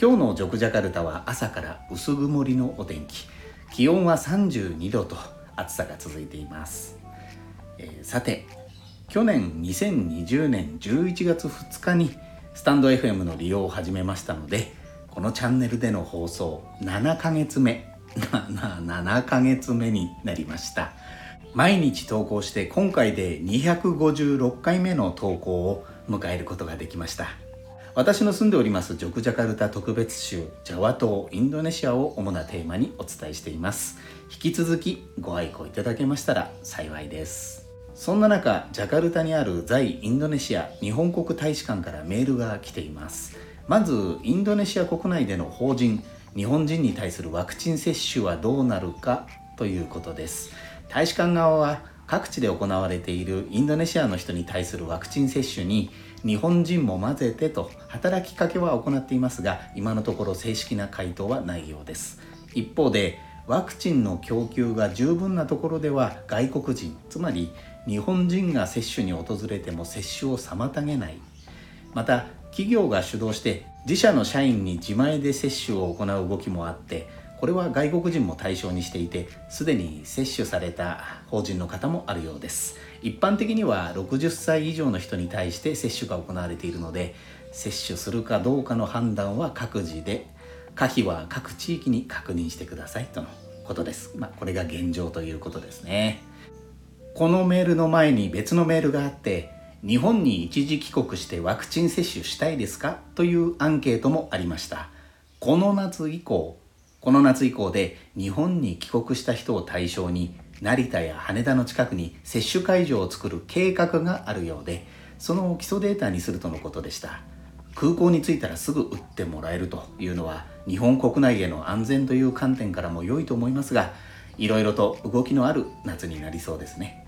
今日のジョクジャカルタは朝から薄曇りのお天気。気温は32度と暑さが続いています、えー、さて去年2020年11月2日にスタンド FM の利用を始めましたのでこのチャンネルでの放送7ヶ月目7ヶ月目になりました。毎日投稿して今回で256回目の投稿を迎えることができました。私の住んでおりますジョクジャカルタ特別州ジャワ島インドネシアを主なテーマにお伝えしています。引き続きご愛顧いただけましたら幸いです。そんな中ジャカルタにある在インドネシア日本国大使館からメールが来ています。まずインドネシア国内での法人日本人に対するワクチン接種はどうなるかということです。大使館側は各地で行われているインドネシアの人に対するワクチン接種に日本人も混ぜてと働きかけは行っていますが今のところ正式な回答はないようです。一方でワクチンの供給が十分なところでは外国人つまり日本人が接種に訪れても接種を妨げない。また企業が主導して自社の社員に自前で接種を行う動きもあってこれは外国人も対象にしていてすでに接種された法人の方もあるようです。一般的には60歳以上の人に対して接種が行われているので接種するかどうかの判断は各自で可否は各地域に確認してくださいとのことです、まあ、これが現状ということですね。このメールの前に別のメールがあって日本に一時帰国してワクチン接種したいですか？というアンケートもありました。この夏以降この夏以降で日本に帰国した人を対象に成田や羽田の近くに接種会場を作る計画があるようでその基礎データにするとのことでした。空港に着いたらすぐ打ってもらえるというのは日本国内への安全という観点からも良いと思いますがいろいろと動きのある夏になりそうですね。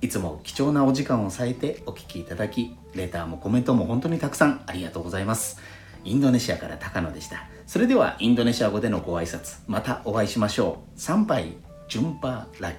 いつも貴重なお時間を割いてお聴きいただきレターもコメントも本当にたくさんありがとうございます。インドネシアから高野でした。それではインドネシア語でのご挨拶またお会いしましょう。参拝順波ラギ。